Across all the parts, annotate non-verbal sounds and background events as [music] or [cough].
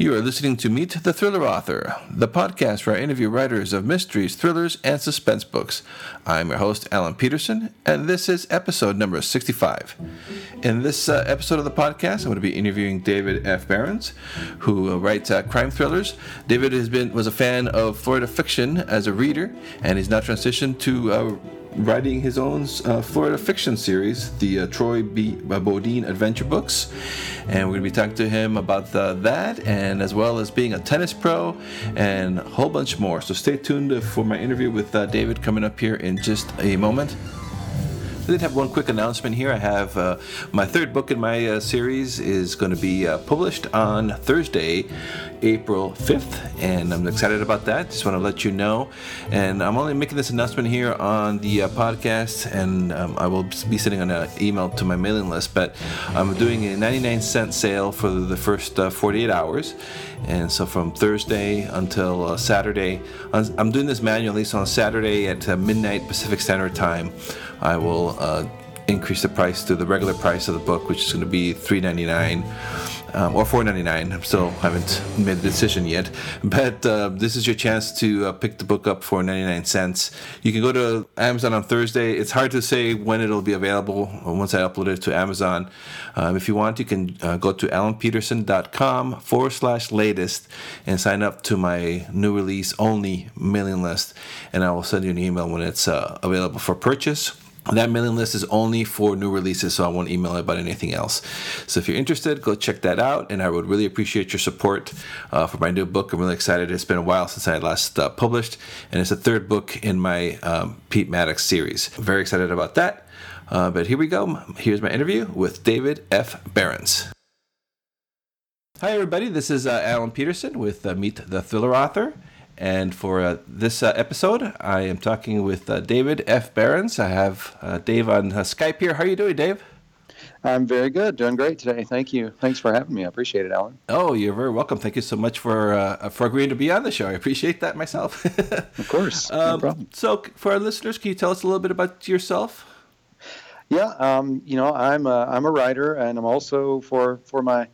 You are listening to Meet the Thriller Author, the podcast where I interview writers of mysteries, thrillers, and suspense books. I'm your host, Alan Petersen, and this is episode number 65. In this uh, episode of the podcast, I'm going to be interviewing David F. Berens, who uh, writes uh, crime thrillers. David has been was a fan of Florida fiction as a reader, and he's now transitioned to uh, writing his own uh, Florida fiction series, the uh, Troy B. Bodine Adventure Books. And we're going to be talking to him about the, that, and as well as being a tennis pro, and a whole bunch more. So stay tuned for my interview with uh, David coming up here in just a moment. I did have one quick announcement here. I have uh, my third book in my uh, series is going to be uh, published on Thursday, April 5th, and I'm excited about that. Just want to let you know. And I'm only making this announcement here on the uh, podcast, and um, I will be sending an uh, email to my mailing list. But I'm doing a 99 cent sale for the first uh, 48 hours. And so from Thursday until uh, Saturday, I'm doing this manually. So on Saturday at uh, midnight Pacific Standard Time, I will uh, increase the price to the regular price of the book, which is going to be $3.99 um, or $4.99. I still haven't made a decision yet, but uh, this is your chance to uh, pick the book up for 99 cents. You can go to Amazon on Thursday. It's hard to say when it'll be available once I upload it to Amazon. Um, if you want, you can uh, go to alanpetersen.com forward slash latest and sign up to my new release only mailing list, and I will send you an email when it's uh, available for purchase. That mailing list is only for new releases, so I won't email about anything else. So if you're interested, go check that out, and I would really appreciate your support uh, for my new book. I'm really excited. It's been a while since I last uh, published, and it's the third book in my um, Pete Maddox series. very excited about that. Uh, but here we go. Here's my interview with David F. Berens. Hi, everybody. This is uh, Alan Petersen with uh, Meet the Thriller Author. And for uh, this uh, episode, I am talking with uh, David F. Berens. I have uh, Dave on uh, Skype here. How are you doing, Dave? I'm very good, doing great today. Thank you. Thanks for having me. I appreciate it, Alan. Oh, you're very welcome. Thank you so much for uh, for agreeing to be on the show. I appreciate that myself. [laughs] of course, no um, problem. So, for our listeners, can you tell us a little bit about yourself? Yeah, um, you know, I'm a, I'm a writer, and I'm also for for my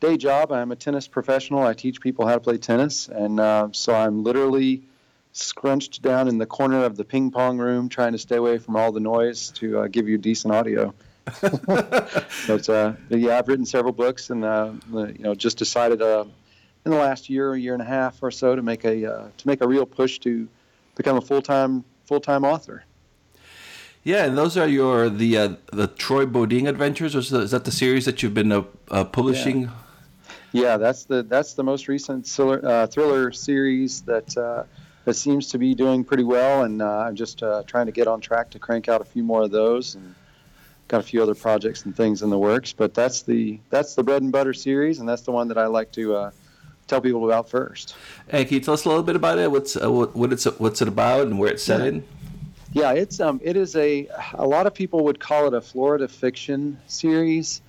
day job, I'm a tennis professional. I teach people how to play tennis, and uh, so I'm literally scrunched down in the corner of the ping pong room, trying to stay away from all the noise to uh, give you decent audio. [laughs] but uh, yeah, I've written several books, and uh, you know, just decided uh, in the last year, a year and a half or so, to make a uh, to make a real push to become a full time full time author. Yeah, and those are your the uh, the Troy Bodine adventures. Is that the series that you've been uh, uh, publishing? Yeah. Yeah, that's the that's the most recent thriller, uh, thriller series that uh, that seems to be doing pretty well, and uh, I'm just uh, trying to get on track to crank out a few more of those, and got a few other projects and things in the works. But that's the that's the bread and butter series, and that's the one that I like to uh, tell people about first. Hey, can you tell us a little bit about it? What's uh, what, what it's what's it about, and where it's set yeah. in? Yeah, it's um, it is a a lot of people would call it a Florida fiction series.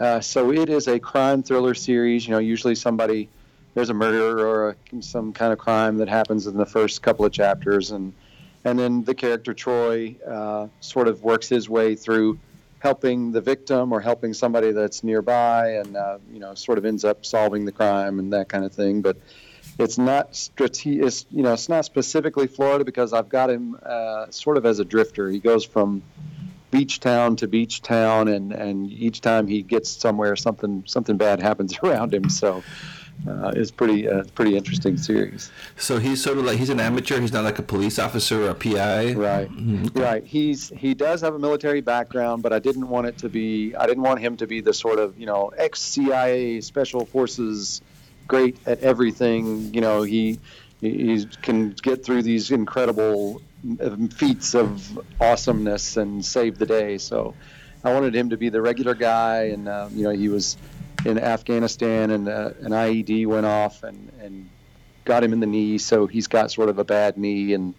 Uh, so it is a crime thriller series. You know, usually somebody there's a murder or a, some kind of crime that happens in the first couple of chapters, and and then the character Troy uh, sort of works his way through helping the victim or helping somebody that's nearby, and uh, you know, sort of ends up solving the crime and that kind of thing. But it's not strate- it's, you know, it's not specifically Florida because I've got him uh, sort of as a drifter. He goes from beach town to beach town, and and each time he gets somewhere, something something bad happens [laughs] around him. So. Uh, it's pretty uh, pretty interesting series. So he's sort of like he's an amateur. He's not like a police officer or a PI. Right, mm-hmm. right. He's he does have a military background, but I didn't want it to be. I didn't want him to be the sort of you know ex CIA special forces, great at everything. You know he he can get through these incredible feats of awesomeness and save the day. So I wanted him to be the regular guy, and uh, you know he was in Afghanistan, and uh, an IED went off and and got him in the knee, so he's got sort of a bad knee, and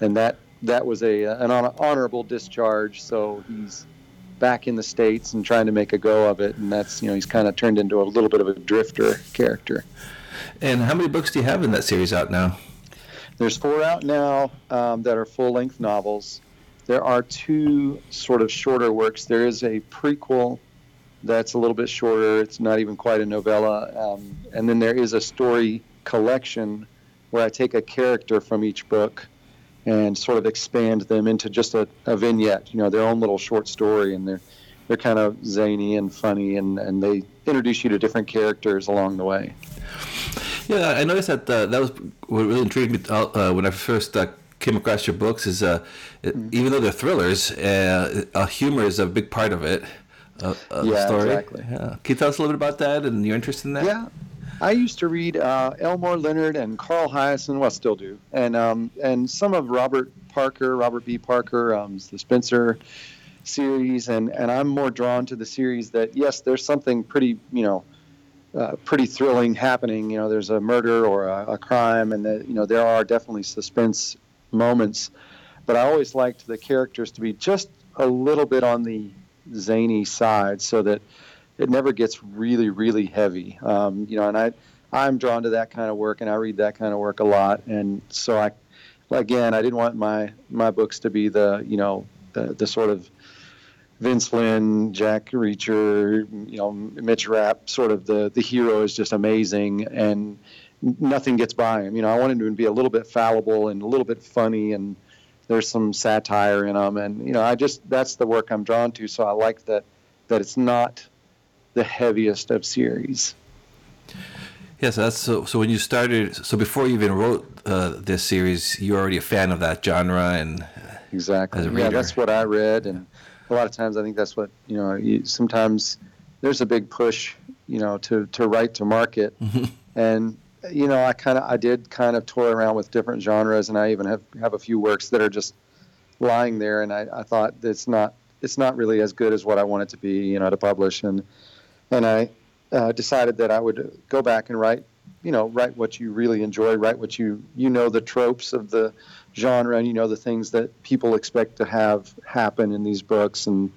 and that that was a an honorable discharge. So he's back in the states and trying to make a go of it, and that's you know he's kind of turned into a little bit of a drifter character. And how many books do you have in that series out now? There's four out now um, that are full length novels. There are two sort of shorter works. There is a prequel that's a little bit shorter. It's not even quite a novella. Um, and then there is a story collection where I take a character from each book and sort of expand them into just a, a vignette, you know, their own little short story, and they're they're kind of zany and funny, and, and they introduce you to different characters along the way. Yeah, I noticed that uh, that was what really intrigued me uh, when I first uh, came across your books. Is uh, mm-hmm. even though they're thrillers, uh, humor is a big part of it. Uh, yeah, story. exactly. Yeah. Can you tell us a little bit about that and your interest in that? Yeah, I used to read uh, Elmore Leonard and Carl Hiaasen, well, still do, and um, and some of Robert Parker, Robert B. Parker, um, the Spenser series, and and I'm more drawn to the series that yes, there's something pretty, you know, uh, pretty thrilling happening. You know, there's a murder or a, a crime, and that you know there are definitely suspense moments, but I always liked the characters to be just a little bit on the zany side, so that it never gets really, really heavy. Um, you know, and I, I'm drawn to that kind of work, and I read that kind of work a lot. And so I, again, I didn't want my my books to be the, you know, the, the sort of Vince Flynn, Jack Reacher, you know, Mitch Rapp, sort of the the hero is just amazing, and nothing gets by him. You know, I wanted to be a little bit fallible and a little bit funny, and there's some satire in them, and you know, I just that's the work I'm drawn to. So I like that that it's not the heaviest of series. Yeah, so that's so. So when you started, so before you even wrote uh, this series, you're already a fan of that genre, and exactly. Yeah, that's what I read, and a lot of times I think that's what you know. You, sometimes there's a big push, you know, to to write to market, [laughs] mm-hmm. and you know, I kind of I did kind of toy around with different genres, and I even have have a few works that are just lying there, and I, I thought it's not it's not really as good as what I want it to be, you know, to publish, and and I uh, decided that I would go back and write, you know, write what you really enjoy, write what you you know the tropes of the genre, and you know the things that people expect to have happen in these books, and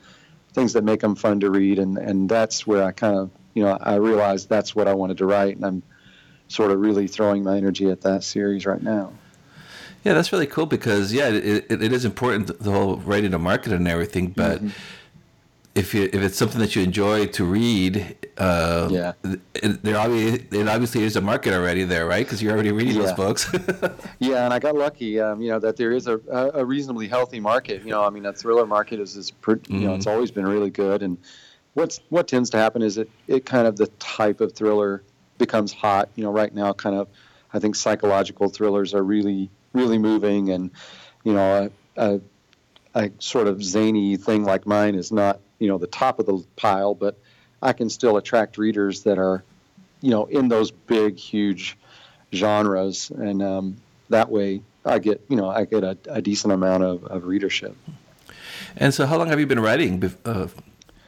things that make them fun to read, and and that's where I kind of you know I realized that's what I wanted to write, and I'm sort of really throwing my energy at that series right now. Yeah, that's really cool because yeah, it, it, it is important the whole writing to market and everything, but. Mm-hmm if you if it's something that you enjoy to read, uh, yeah, it, there obviously it obviously is a market already there, right? Because you're already reading yeah. those books. [laughs] yeah, and I got lucky, um, you know, that there is a, a reasonably healthy market. You know, I mean, that thriller market is is you mm-hmm. know it's mm-hmm. always been really good, and what's what tends to happen is it it kind of the type of thriller becomes hot. You know, right now, kind of, I think psychological thrillers are really really moving, and you know, a, a, a sort of zany thing like mine is not you know the top of the pile, but I can still attract readers that are, you know, in those big, huge genres, and um, that way I get, you know, I get a, a, decent amount of, of readership. And so, how long have you been writing uh,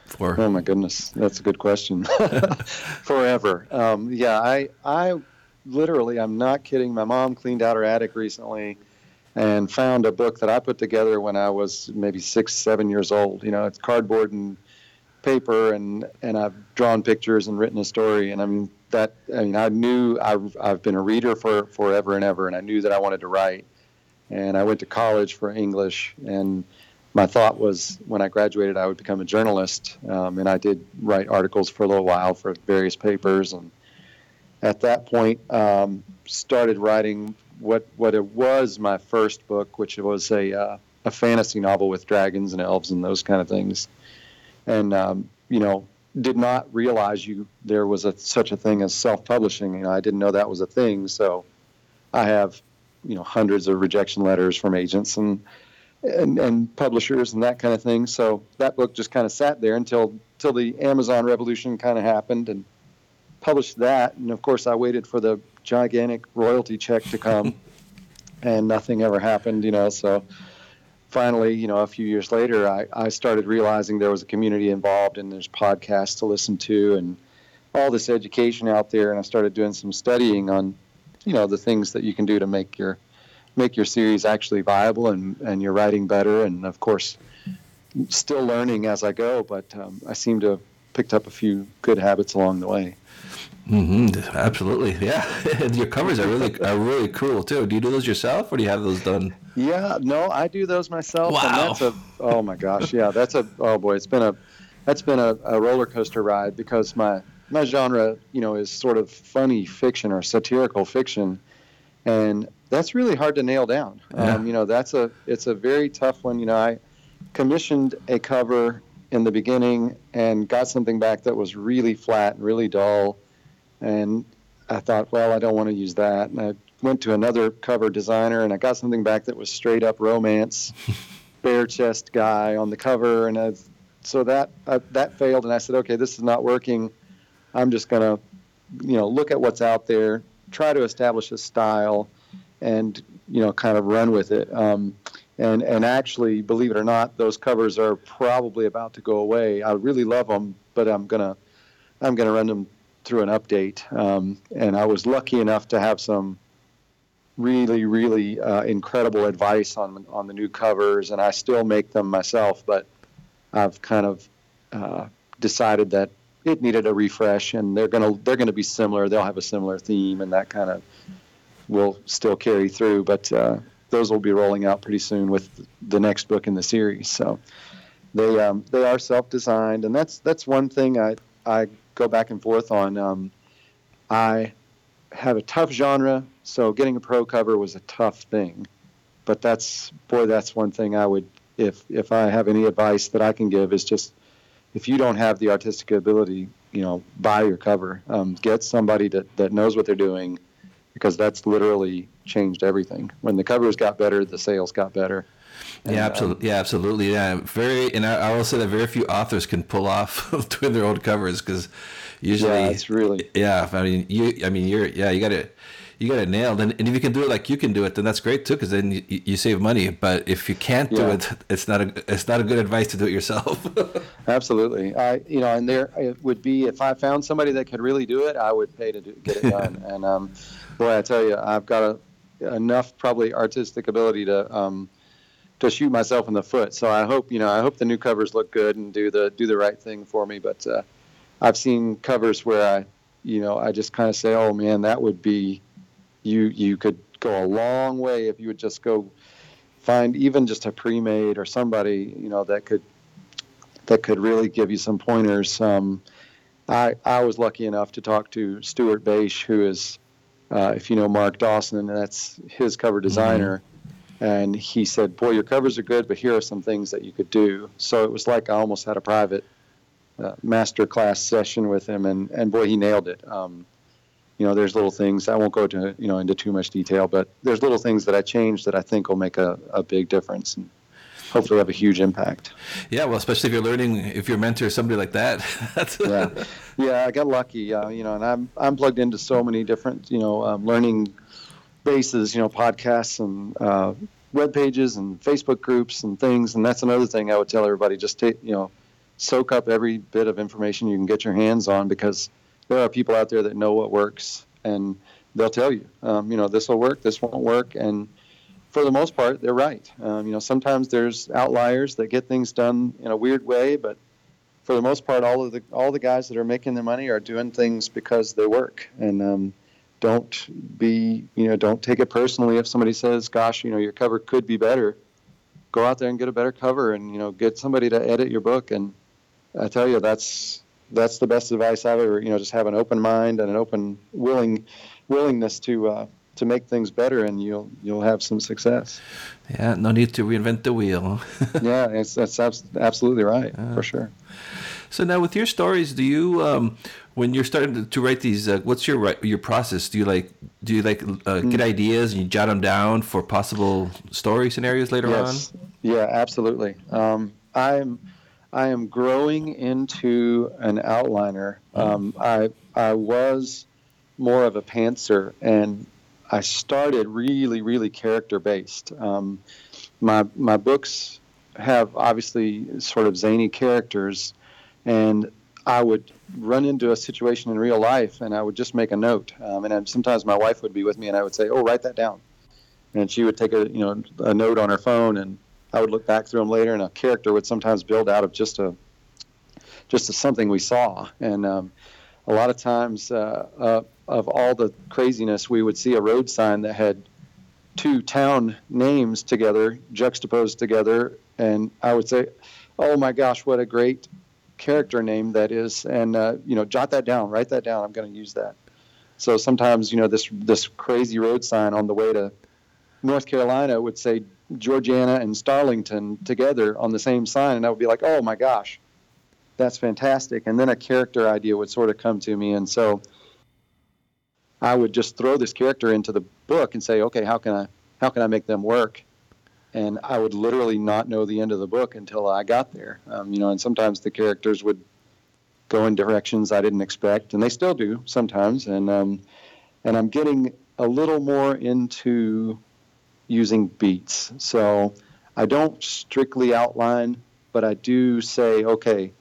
for? Oh my goodness, that's a good question. [laughs] Forever. Um, yeah, I, I literally, I'm not kidding. My mom cleaned out her attic recently and found a book that I put together when I was maybe six, seven years old. You know, it's cardboard and paper, and and I've drawn pictures and written a story. And I mean that. I mean, I knew I've I've been a reader for forever and ever, and I knew that I wanted to write. And I went to college for English, and my thought was when I graduated, I would become a journalist. Um, and I did write articles for a little while for various papers, and at that point, um, started writing what what it was my first book, which was a uh, a fantasy novel with dragons and elves and those kind of things, and um, you know did not realize you there was a such a thing as self-publishing. You know, I didn't know that was a thing. So I have you know hundreds of rejection letters from agents and and, and publishers and that kind of thing. So that book just kind of sat there until until the Amazon revolution kind of happened and published that. And of course, I waited for the gigantic royalty check to come, [laughs] and nothing ever happened. You know, so finally, you know, a few years later, I, I started realizing there was a community involved, and there's podcasts to listen to, and all this education out there. And I started doing some studying on, you know, the things that you can do to make your make your series actually viable and and your writing better. And of course, still learning as I go, but um, I seem to have picked up a few good habits along the way. Mm-hmm. Absolutely, yeah. [laughs] Your covers are really are really cool too. Do you do those yourself, or do you have those done? Yeah, no, I do those myself. Wow. And that's a oh my gosh, yeah, that's a oh boy, it's been a that's been a, a roller coaster ride because my my genre, you know, is sort of funny fiction or satirical fiction, and that's really hard to nail down. Yeah. Um, you know, that's a it's a very tough one. You know, I commissioned a cover in the beginning and got something back that was really flat and really dull, and I thought, well, I don't want to use that, and I went to another cover designer and I got something back that was straight up romance, [laughs] bare chest guy on the cover, and I, so that uh, that failed, and I said, okay, this is not working. I'm just gonna, you know, look at what's out there, try to establish a style, and you know, kind of run with it. Um, and and actually, believe it or not, those covers are probably about to go away. I really love them, but I'm gonna I'm gonna run them through an update. Um, and I was lucky enough to have some really really uh, incredible advice on on the new covers, and I still make them myself, but I've kind of uh, decided that it needed a refresh, and they're gonna they're gonna be similar. They'll have a similar theme, and that kind of will still carry through. But uh, those will be rolling out pretty soon with the next book in the series. So they um, they are self-designed, and that's that's one thing I I go back and forth on. Um, I have a tough genre, so getting a pro cover was a tough thing. But that's boy, that's one thing I would if if I have any advice that I can give is just if you don't have the artistic ability, you know, buy your cover. Um, get somebody that, that knows what they're doing because that's literally changed everything. When the covers got better, the sales got better. And, yeah, um, absolutely. yeah, absolutely. Yeah, very. And I, I will say that very few authors can pull off [laughs] doing their own covers because usually, yeah, it's really yeah. I mean, you. I mean, you're. Yeah, you got it. You got it nailed. And, and if you can do it like you can do it, then that's great too, because then you, you save money. But if you can't do it, it's not a. It's not a good advice to do it yourself. [laughs] absolutely. I you know, and there it would be if I found somebody that could really do it, I would pay to do, get it done. [laughs] and um, boy, I tell you, I've got a, enough probably artistic ability to. Um, to shoot myself in the foot, so I hope you know. I hope the new covers look good and do the do the right thing for me. But uh, I've seen covers where I, you know, I just kind of say, "Oh man, that would be you you could go a long way if you would just go find even just a pre-made or somebody you know that could that could really give you some pointers um, I, I was lucky enough to talk to Stuart Bache who is uh, if you know Mark Dawson and that's his cover designer. And he said boy your covers are good but here are some things that you could do. So it was like I almost had a private uh, master class session with him and, and boy he nailed it. Um, you know, there's little things. I won't go to you know into too much detail, but there's little things that I changed that I think will make a, a big difference. And hopefully have a huge impact. yeah, well, especially if you're learning, if your mentor is somebody like that. [laughs] Yeah, yeah, I got lucky. Uh, you know, and I'm I'm plugged into so many different you know um, learning bases. You know, podcasts and uh, web pages and Facebook groups and things. And that's another thing I would tell everybody: just take you know, soak up every bit of information you can get your hands on because there are people out there that know what works and they'll tell you, um, you know, this will work, this won't work, and for the most part, they're right. Um, you know, sometimes there's outliers that get things done in a weird way, but for the most part, all of the all the guys that are making their money are doing things because they work. And um, don't be, you know, don't take it personally if somebody says, "Gosh, you know, your cover could be better." Go out there and get a better cover, and you know, get somebody to edit your book. And I tell you, that's that's the best advice I've ever. You know, just have an open mind and an open willing willingness to uh, to make things better, and you'll you'll have some success. yeah, no need to reinvent the wheel. [laughs] yeah, it's, that's abs- absolutely right for sure. So now, with your stories, do you, um, when you're starting to, to write these, uh, what's your your process? Do you like do you like uh, get Hmm. ideas and you jot them down for possible story scenarios later on? yes. Yeah, absolutely. Um, I'm I am growing into an outliner. Um, I I was more of a pantser, and I started really really character based. Um, my my books have obviously sort of zany characters, and I would run into a situation in real life, and I would just make a note. Um, and then sometimes my wife would be with me, and I would say, "Oh, write that down." and she would take a you know a note on her phone and I would look back through them later and a character would sometimes build out of just a just a something we saw and um, a lot of times uh, uh, of all the craziness we would see a road sign that had two town names together juxtaposed together and I would say oh my gosh what a great character name that is, and uh, you know, jot that down, write that down. I'm going to use that. So sometimes, you know, this this crazy road sign on the way to North Carolina would say Georgiana and Starlington together on the same sign, and I would be like, oh my gosh, that's fantastic. And then a character idea would sort of come to me, and so I would just throw this character into the book and say, okay, how can I how can I make them work? And I would literally not know the end of the book until I got there. Um, you know, and sometimes the characters would go in directions I didn't expect, and they still do sometimes. And um, and I'm getting a little more into using beats. So I don't strictly outline, but I do say, okay,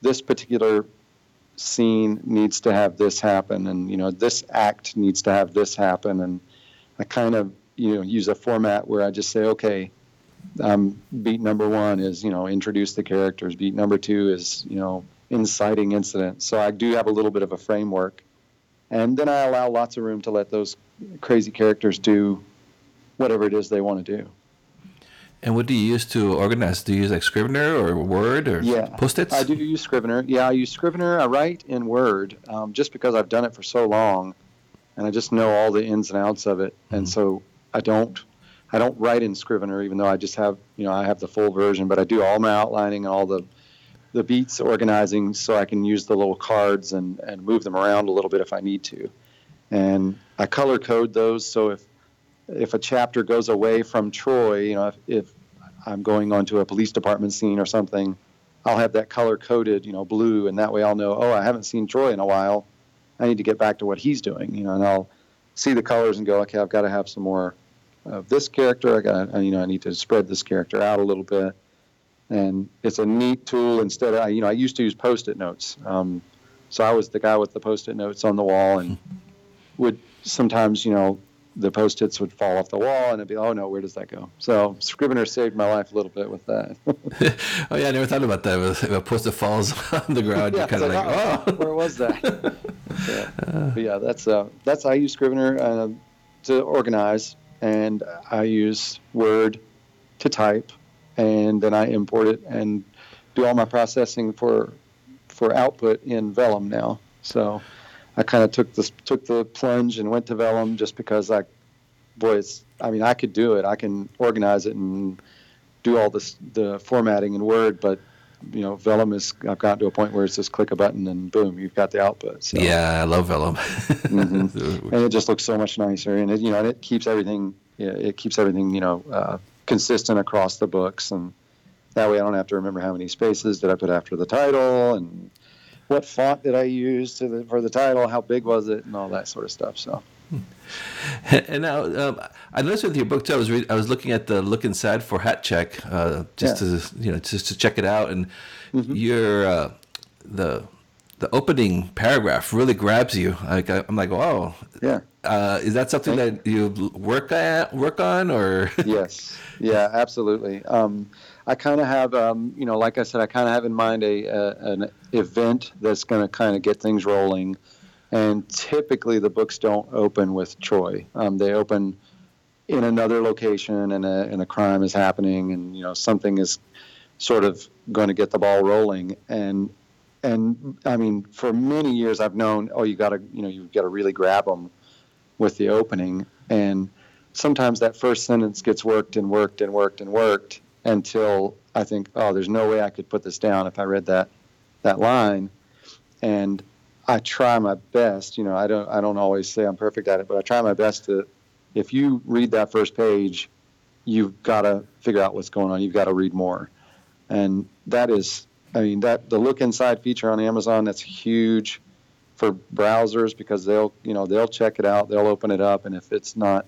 this particular scene needs to have this happen, and you know, this act needs to have this happen, and I kind of you know use a format where I just say, okay, um, beat number one is you know introduce the characters. Beat number two is you know inciting incident. So I do have a little bit of a framework, and then I allow lots of room to let those crazy characters do whatever it is they want to do. And what do you use to organize? Do you use like Scrivener or Word or yeah, Post-its? I do use Scrivener. Yeah, I use Scrivener. I write in Word um, just because I've done it for so long, and I just know all the ins and outs of it. Mm-hmm. And so I don't, I don't write in Scrivener, even though I just have, you know, I have the full version. But I do all my outlining and all the, the beats organizing, so I can use the little cards and and move them around a little bit if I need to. And I color code those, so if if a chapter goes away from Troy, you know, if, if I'm going onto a police department scene or something, I'll have that color coded, you know, blue, and that way I'll know, oh, I haven't seen Troy in a while. I need to get back to what he's doing, you know, and I'll see the colors and go, okay, I've got to have some more of this character. I got, you know, I need to spread this character out a little bit, and it's a neat tool. Instead, of, you know, I used to use post-it notes, um, so I was the guy with the post-it notes on the wall, and [laughs] would sometimes, you know, the post-its would fall off the wall and it'd be oh no where does that go? So scrivener saved my life a little bit with that. [laughs] Oh yeah i never thought about that. If a post-it falls on the ground yeah, you're kind of like, like, oh where was that? [laughs] Yeah. Uh, yeah that's uh that's i use scrivener uh, to organize and i use word to type and then i import it and do all my processing for for output in vellum now. So I kind of took the took the plunge and went to Vellum just because I, boy, it's I mean I could do it. I can organize it and do all this the formatting in Word, but you know Vellum is I've gotten to a point where it's just click a button and boom, you've got the output. So. Yeah, I love Vellum. mm-hmm. [laughs] And it just looks so much nicer, and it you know and it keeps everything it keeps everything you know uh, consistent across the books and. That way, I don't have to remember how many spaces did I put after the title, and what font did I use the, for the title, how big was it, and all that sort of stuff. So. [laughs] And now, um, I noticed with your book too. I was re- I was looking at the look inside for Hat Check, uh, just yeah. to you know just to check it out, and mm-hmm. your uh, the the opening paragraph really grabs you. Like I, am like, wow. Yeah. Uh, is that something that you work at work on or? [laughs] yes. Yeah. Absolutely. Um, I kind of have, um, you know, like I said, I kind of have in mind a, a an event that's going to kind of get things rolling. And typically, the books don't open with Troy. Um, they open in another location, and a, and a crime is happening, and you know something is sort of going to get the ball rolling. And and I mean, for many years, I've known, oh, you got to, you know, you've got to really grab them with the opening. And sometimes that first sentence gets worked and worked and worked and worked until I think, oh, there's no way I could put this down if I read that that line. And I try my best. You know, I don't I don't always say I'm perfect at it, but I try my best to. If you read that first page, you've got to figure out what's going on. You've got to read more, and that is, I mean, that the look inside feature on Amazon that's huge for browsers because they'll you know they'll check it out, they'll open it up, and if it's not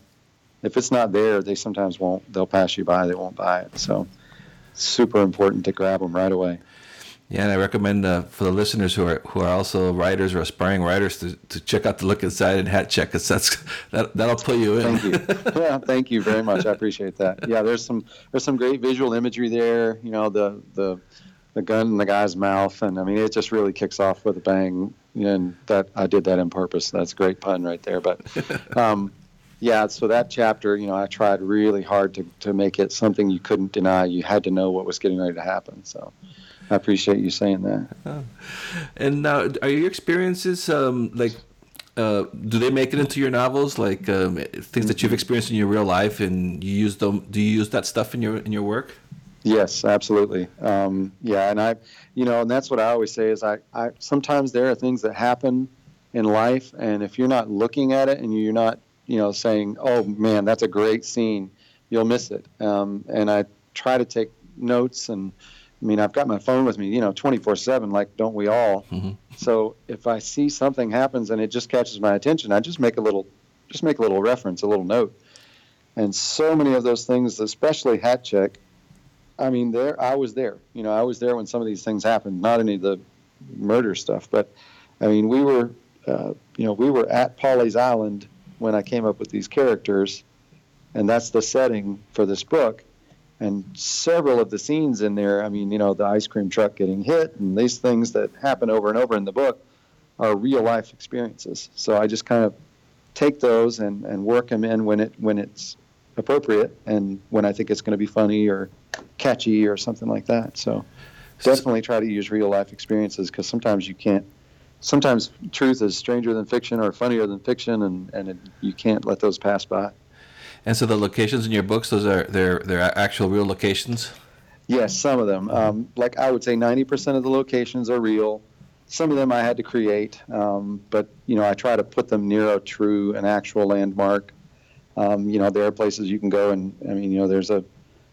if it's not there, they sometimes won't. They'll pass you by. They won't buy it. So, super important to grab them right away. Yeah, and I recommend uh, for the listeners who are who are also writers or aspiring writers to, to check out the look inside and hat check because that's that that'll pull you in. Thank you. [laughs] Yeah, thank you very much. I appreciate that. Yeah, there's some there's some great visual imagery there. You know, the the the gun in the guy's mouth, and I mean, it just really kicks off with a bang. And that I did that on purpose. That's a great pun right there. But [laughs] um, yeah, so that chapter, you know, I tried really hard to, to make it something you couldn't deny. You had to know what was getting ready to happen. So I appreciate you saying that. Oh. And now, are your experiences um, like? Uh, do they make it into your novels, like um, things that you've experienced in your real life, and you use them? Do you use that stuff in your in your work? Yes, absolutely. Um, yeah, and I, you know, and that's what I always say is I, I sometimes there are things that happen in life, and if you're not looking at it and you're not, you know, saying, "Oh man, that's a great scene," you'll miss it. Um, and I try to take notes and I mean, I've got my phone with me, you know, 24 7, like, don't we all? Mm-hmm. So if I see something happens and it just catches my attention, I just make a little, just make a little reference, a little note. And so many of those things, especially Hat Check, I mean, there, I was there. You know, I was there when some of these things happened, not any of the murder stuff, but I mean, we were, uh, you know, we were at Pawleys Island when I came up with these characters, and that's the setting for this book. And several of the scenes in there i mean you know the ice cream truck getting hit and these things that happen over and over in the book are real life experiences. So i just kind of take those and, and work them in when it when it's appropriate and when i think it's going to be funny or catchy or something like that. So definitely try to use real life experiences because sometimes you can't sometimes truth is stranger than fiction or funnier than fiction and, and it, you can't let those pass by and so the locations in your books, those are they're they're actual real locations. Yes, some of them. Um, like I would say, ninety percent of the locations are real. Some of them I had to create, um, but you know I try to put them near a true, an actual landmark. Um, you know, there are places you can go, and I mean, you know, there's a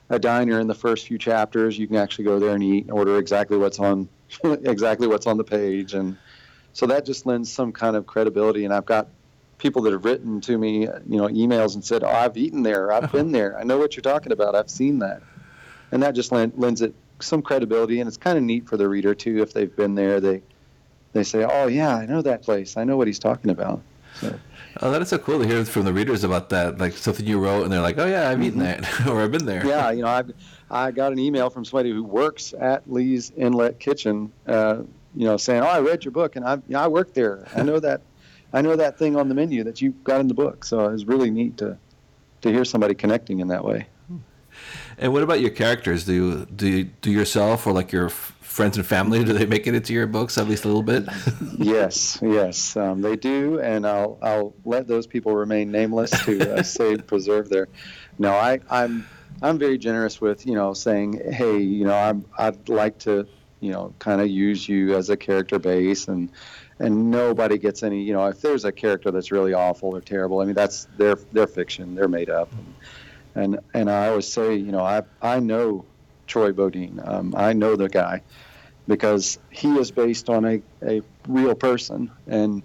a diner in the first few chapters. You can actually go there and eat and order exactly what's on [laughs] exactly what's on the page, and so that just lends some kind of credibility. And I've got people that have written to me, you know, emails and said, "Oh, I've eaten there. I've [laughs] been there. I know what you're talking about. I've seen that," and that just lends it some credibility. And it's kind of neat for the reader too if they've been there. They they say, "Oh yeah, I know that place. I know what he's talking about." So. Oh, that is so cool to hear from the readers about that, like something you wrote, and they're like, "Oh yeah, I've eaten mm-hmm. that, [laughs] or I've been there." Yeah, you know, I've I got an email from somebody who works at Lee's Inlet Kitchen, uh, you know, saying, "Oh, I read your book, and I, you know, I work there. I [laughs] know that I know that thing on the menu that you got in the book. So it was really neat to to hear somebody connecting in that way. And what about your characters? Do you, do you, do yourself or like your f- friends and family? Do they make it into your books at least a little bit? [laughs] yes, yes, um, they do, and I'll I'll let those people remain nameless to uh, [laughs] save preserve their. No, I I'm I'm very generous with you know saying hey you know I'm I'd like to you know kind of use you as a character base and and nobody gets any. You know, if there's a character that's really awful or terrible, I mean, that's their their fiction. They're made up. And and, and I always say, you know, I I know Troy Bodine. Um, I know the guy because he is based on a, a real person and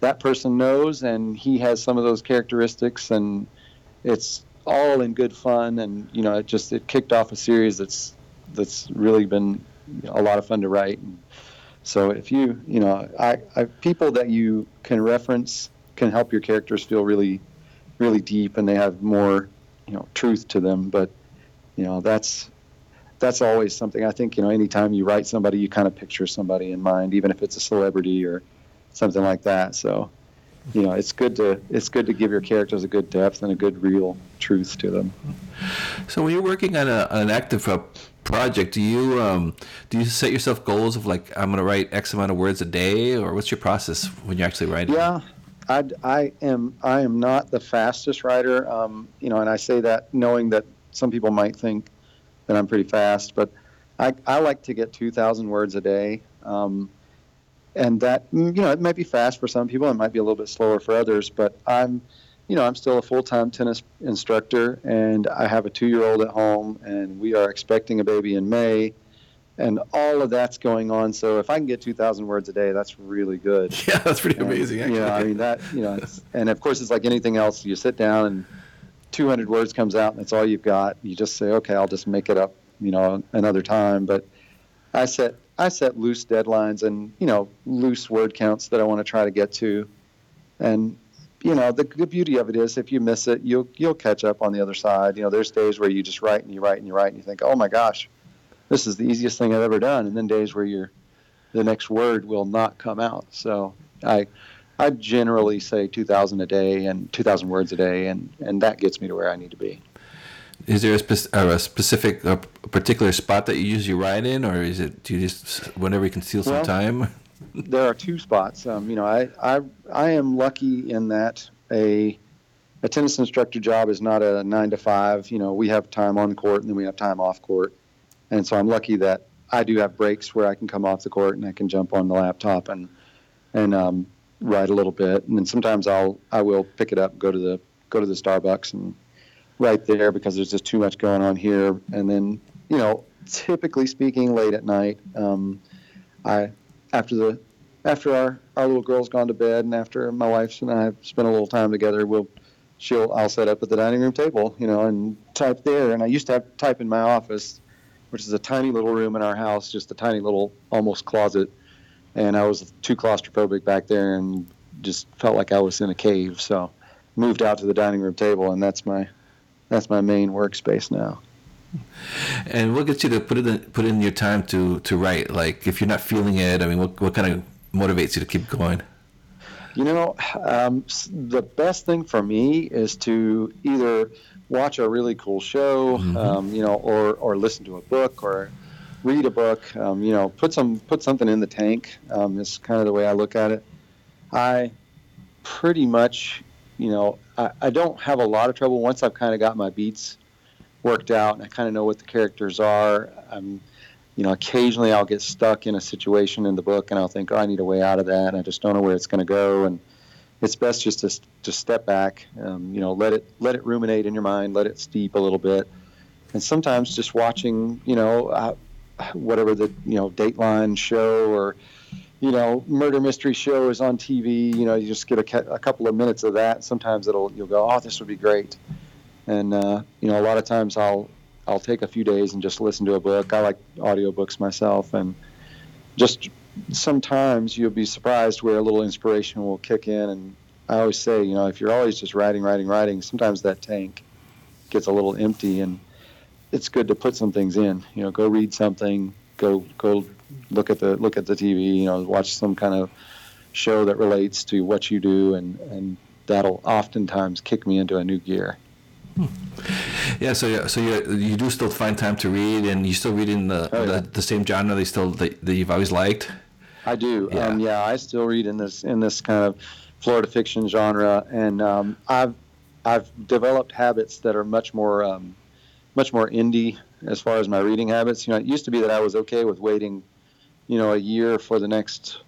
that person knows and he has some of those characteristics and it's all in good fun and you know it just it kicked off a series that's that's really been a lot of fun to write and so if you, you know, I, I, people that you can reference can help your characters feel really, really deep, and they have more, you know, truth to them. But, you know, that's that's always something. I think you know, anytime you write somebody, you kind of picture somebody in mind, even if it's a celebrity or something like that. So, you know, it's good to it's good to give your characters a good depth and a good real truth to them. So when you're working on, a, an active project, do you um, do you set yourself goals of like I'm going to write X amount of words a day, or what's your process when you're actually writing? Yeah, I, I am I am not the fastest writer, um, you know, and I say that knowing that some people might think that I'm pretty fast, but I, I like to get 2,000 words a day. Um, and that, you know, it might be fast for some people, it might be a little bit slower for others, but I'm you know, I'm still a full time tennis instructor, and I have a two year old at home, and we are expecting a baby in May. And all of that's going on. So if I can get 2,000 words a day, that's really good. [laughs] Yeah, that's pretty and, amazing. Actually. Yeah, I mean that. You know, and of course it's like anything else. You sit down and 200 words comes out, and that's all you've got. You just say, okay, I'll just make it up. You know, another time. But I set I set loose deadlines and you know loose word counts that I want to try to get to, and you know, the, the beauty of it is if you miss it, you'll you'll catch up on the other side. You know, there's days where you just write and you write and you write and you think, oh my gosh, this is the easiest thing I've ever done, and then days where you're the next word will not come out. So I I generally say 2,000 a day and 2,000 words a day, and and that gets me to where I need to be. Is there a, spe- uh, a specific, a particular spot that you usually write in, or is it do you just whenever you can steal some Well, time? There are two spots. Um, you know, I, I I am lucky in that a a tennis instructor job is not a nine to five. You know, we have time on court and then we have time off court, and so I'm lucky that I do have breaks where I can come off the court and I can jump on the laptop and and um, write a little bit, and then sometimes I'll I will pick it up, go to the go to the Starbucks and write there because there's just too much going on here, and then you know, typically speaking, late at night, um, I after the after our, our little girl's gone to bed and after my wife and I have spent a little time together, we'll she'll I'll set up at the dining room table, you know, and type there. And I used to have to type in my office, which is a tiny little room in our house, just a tiny little almost closet. And I was too claustrophobic back there and just felt like I was in a cave. So moved out to the dining room table, and that's my that's my main workspace now. And what gets you to put in put in your time to to write? Like if you're not feeling it, I mean, what what kind of motivates you to keep going? You know, um, the best thing for me is to either watch a really cool show, Mhm. um, you know, or or listen to a book or read a book. Um, you know, put some put something in the tank. Um, is kind of the way I look at it. I pretty much, you know, I, I don't have a lot of trouble once I've kind of got my beats worked out and I kind of know what the characters are. I'm, you know, occasionally I'll get stuck in a situation in the book and I'll think, oh, I need a way out of that. And I just don't know where it's going to go. And it's best just to just step back, um, you know, let it let it ruminate in your mind, let it steep a little bit. And sometimes just watching, you know, uh, whatever the you know Dateline show or you know murder mystery show is on TV. You know, you just get a, a couple of minutes of that. Sometimes it'll you'll go, oh, this would be great. And uh, you know, a lot of times I'll I'll take a few days and just listen to a book. I like audiobooks myself, and just sometimes you'll be surprised where a little inspiration will kick in. And I always say, you know, if you're always just writing, writing, writing, sometimes that tank gets a little empty, and it's good to put some things in. You know, go read something, go go look at the look at the TV. You know, watch some kind of show that relates to what you do, and and that'll oftentimes kick me into a new gear. Yeah, so yeah, so you you do still find time to read, and you still read in the Oh, yeah. the, the same genre they still that, that you've always liked. I do. Yeah. Um, yeah, I still read in this in this kind of Florida fiction genre, and um, I've I've developed habits that are much more um, much more indie as far as my reading habits. You know, it used to be that I was okay with waiting, you know, a year for the next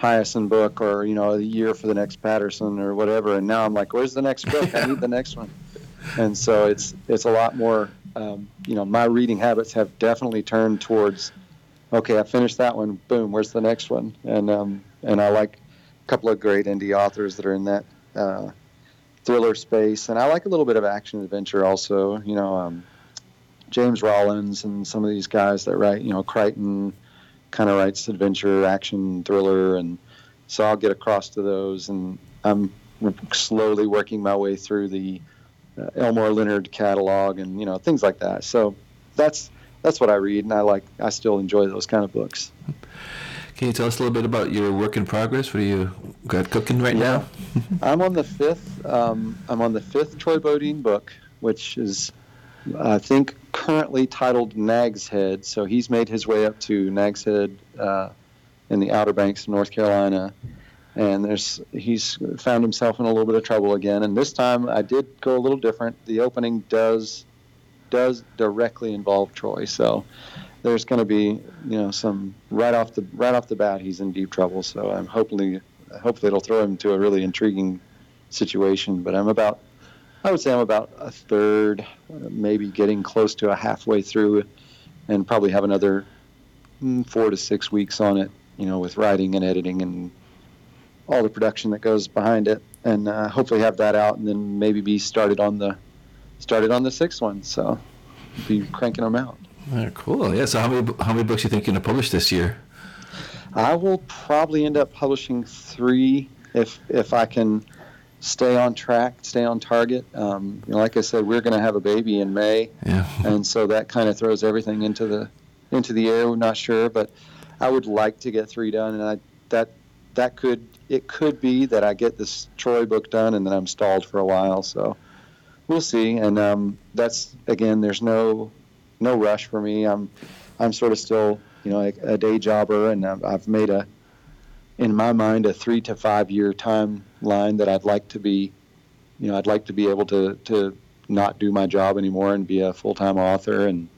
Hiaasen book, or you know, a year for the next Patterson or whatever, and now I'm like, where's the next book? I need the [laughs] next one. And so it's it's a lot more. Um, you know, my reading habits have definitely turned towards okay, I finished that one. Boom, where's the next one? And um, and I like a couple of great indie authors that are in that uh, thriller space, and I like a little bit of action adventure also. You know, um, James Rollins and some of these guys that write. You know, Crichton kind of writes adventure, action, thriller, and so I'll get across to those, and I'm slowly working my way through the uh, Elmore Leonard catalog, and you know things like that. So that's that's what I read, and I like. I still enjoy those kind of books. Can you tell us a little bit about your work in progress? What are you got cooking right Yeah. now? [laughs] I'm on the fifth. Um, I'm on the fifth Troy Bodine book, which is, I think, currently titled Nag's Head. So he's made his way up to Nag's Head uh, in the Outer Banks of North Carolina, and there's he's found himself in a little bit of trouble again. And this time, I did go a little different. The opening does does directly involve Troy, so there's going to be you know some right off the right off the bat he's in deep trouble. So I'm hopefully hopefully it'll throw him to a really intriguing situation. But I'm about I would say I'm about a third, maybe getting close to a halfway through, and probably have another mm, four to six weeks on it. You know, with writing and editing and all the production that goes behind it, and uh, hopefully have that out, and then maybe be started on the started on the sixth one. So be cranking them out. Oh, cool. Yeah. So how many how many books you think you're gonna publish this year? I will probably end up publishing three if if I can stay on track, stay on target. Um, you know, like I said, we're going to have a baby in May, Yeah. and so that kind of throws everything into the into the air. We're not sure, but I would like to get three done, and I that that could it could be that I get this Troy book done and then I'm stalled for a while. So we'll see. And um, that's again, there's no no rush for me. I'm I'm sort of still you know a, a day jobber, and I've, I've made a in my mind a three to five year timeline that I'd like to be you know I'd like to be able to to not do my job anymore and be a full time author, and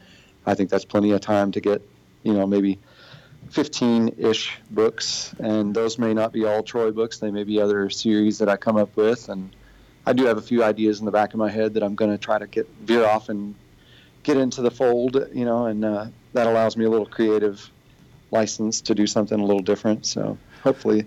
I think that's plenty of time to get you know maybe 15 ish books, and those may not be all Troy books. They may be other series that I come up with, and I do have a few ideas in the back of my head that I'm going to try to get veer off and get into the fold, you know, and uh, that allows me a little creative license to do something a little different. So hopefully,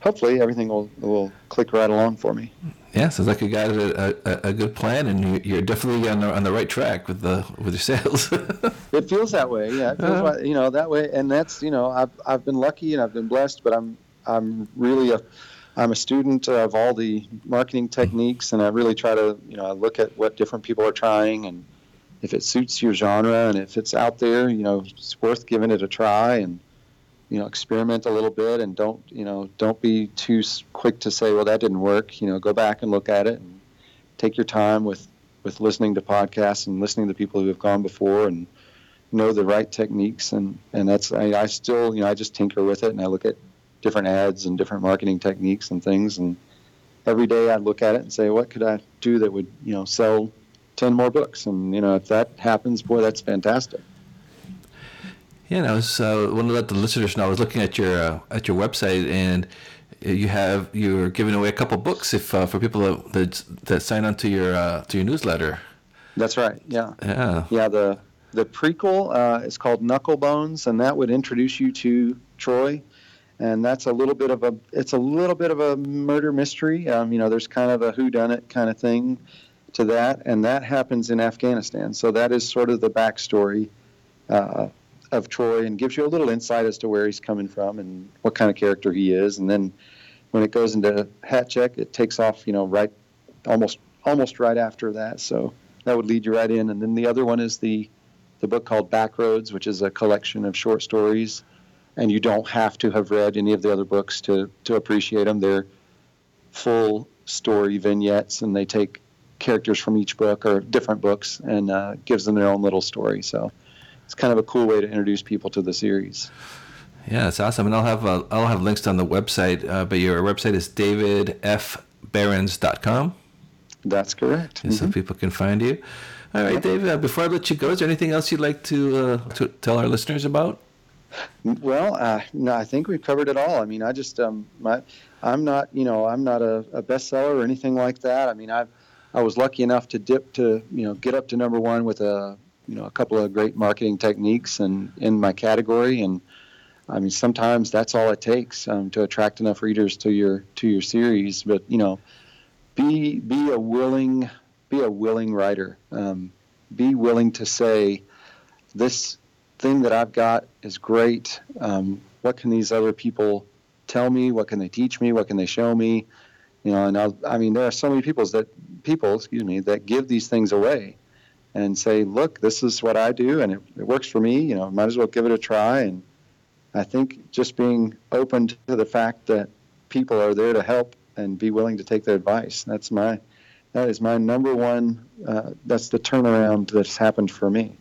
hopefully everything will will click right along for me. Yeah, sounds like you got a, a, a good plan, and you're definitely on the, on the right track with the with your sales. [laughs] it feels that way, yeah. It feels uh-huh. like, you know that way, and that's you know I've I've been lucky and I've been blessed, but I'm I'm really a I'm a student of all the marketing techniques, and I really try to, you know, I look at what different people are trying, and if it suits your genre and if it's out there, you know, it's worth giving it a try, and you know, experiment a little bit, and don't, you know, don't be too quick to say, well, that didn't work. You know, go back and look at it, and take your time with with listening to podcasts and listening to people who have gone before, and know the right techniques, and and that's I, I still, you know, I just tinker with it, and I look at different ads and different marketing techniques and things. And every day I'd look at it and say, what could I do that would, you know, sell 10 more books? And, you know, if that happens, boy, that's fantastic. Yeah, and I was uh, want to let the listeners know. I was looking at your uh, at your website, and you have you're giving away a couple books if uh, for people that, that, that sign on to your uh, to your newsletter. That's right. Yeah. Yeah. Yeah. The the prequel uh, is called Knucklebones, and that would introduce you to Troy and that's a little bit of a it's a little bit of a murder mystery. Um, you know, there's kind of a who done it kind of thing to that, and that happens in Afghanistan. So that is sort of the backstory uh, of Troy, and gives you a little insight as to where he's coming from and what kind of character he is. And then when it goes into Hat Check, it takes off. You know, right almost almost right after that. So that would lead you right in. And then the other one is the the book called Backroads, which is a collection of short stories and you don't have to have read any of the other books to to appreciate them. They're full story vignettes, and they take characters from each book or different books and uh, gives them their own little story. So it's kind of a cool way to introduce people to the series. Yeah, it's awesome, and I'll have uh, I'll have links on the website. Uh, but your website is davidfberens.com. That's correct. Mm-hmm. So people can find you. All right, David. Uh, before I let you go, is there anything else you'd like to, uh, to tell our listeners about? Well, uh, no, I think we've covered it all. I mean, I just, um, my, I'm not, you know, I'm not a, a bestseller or anything like that. I mean, I, I was lucky enough to dip to, you know, get up to number one with a, you know, a couple of great marketing techniques and in my category. And I mean, sometimes that's all it takes um, to attract enough readers to your to your series. But you know, be be a willing be a willing writer. Um, be willing to say this thing that I've got is great. Um, what can these other people tell me? What can they teach me? What can they show me? You know, and I'll, I mean, there are so many people that people, excuse me, that give these things away and say, look, this is what I do, and it, it works for me. You know, might as well give it a try. And I think just being open to the fact that people are there to help and be willing to take their advice. That's my that is my number one. Uh, that's the turnaround that's happened for me.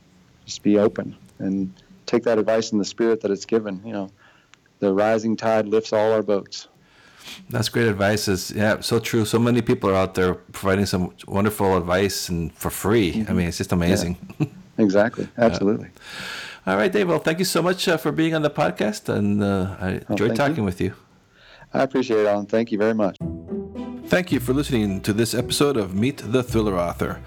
Just be open and take that advice in the spirit that it's given. You know, the rising tide lifts all our boats. That's great advice. Is yeah, so true. So many people are out there providing some wonderful advice and for free. Mm-hmm. I mean, it's just amazing. Yeah. Exactly. [laughs] Absolutely. Uh, all right, Dave. Well, thank you so much uh, for being on the podcast, and uh, I enjoyed talking you. with you. I appreciate it, Alan. Thank you very much. Thank you for listening to this episode of Meet the Thriller Author.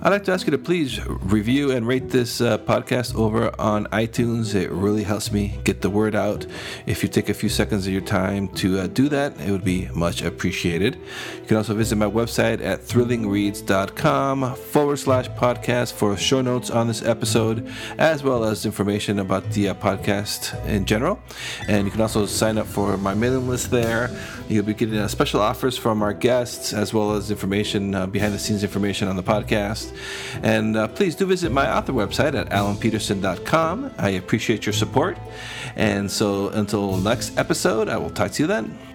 I'd like to ask you to please review and rate this uh, podcast over on iTunes. It really helps me get the word out. If you take a few seconds of your time to uh, do that, it would be much appreciated. You can also visit my website at thrillingreads.com forward slash podcast for show notes on this episode, as well as information about the uh, podcast in general. And you can also sign up for my mailing list there. You'll be getting uh, special offers from our guests, as well as information, uh, behind the scenes information on the podcast. And uh, please do visit my author website at alanpetersen.com. I appreciate your support. And so until next episode, I will talk to you then.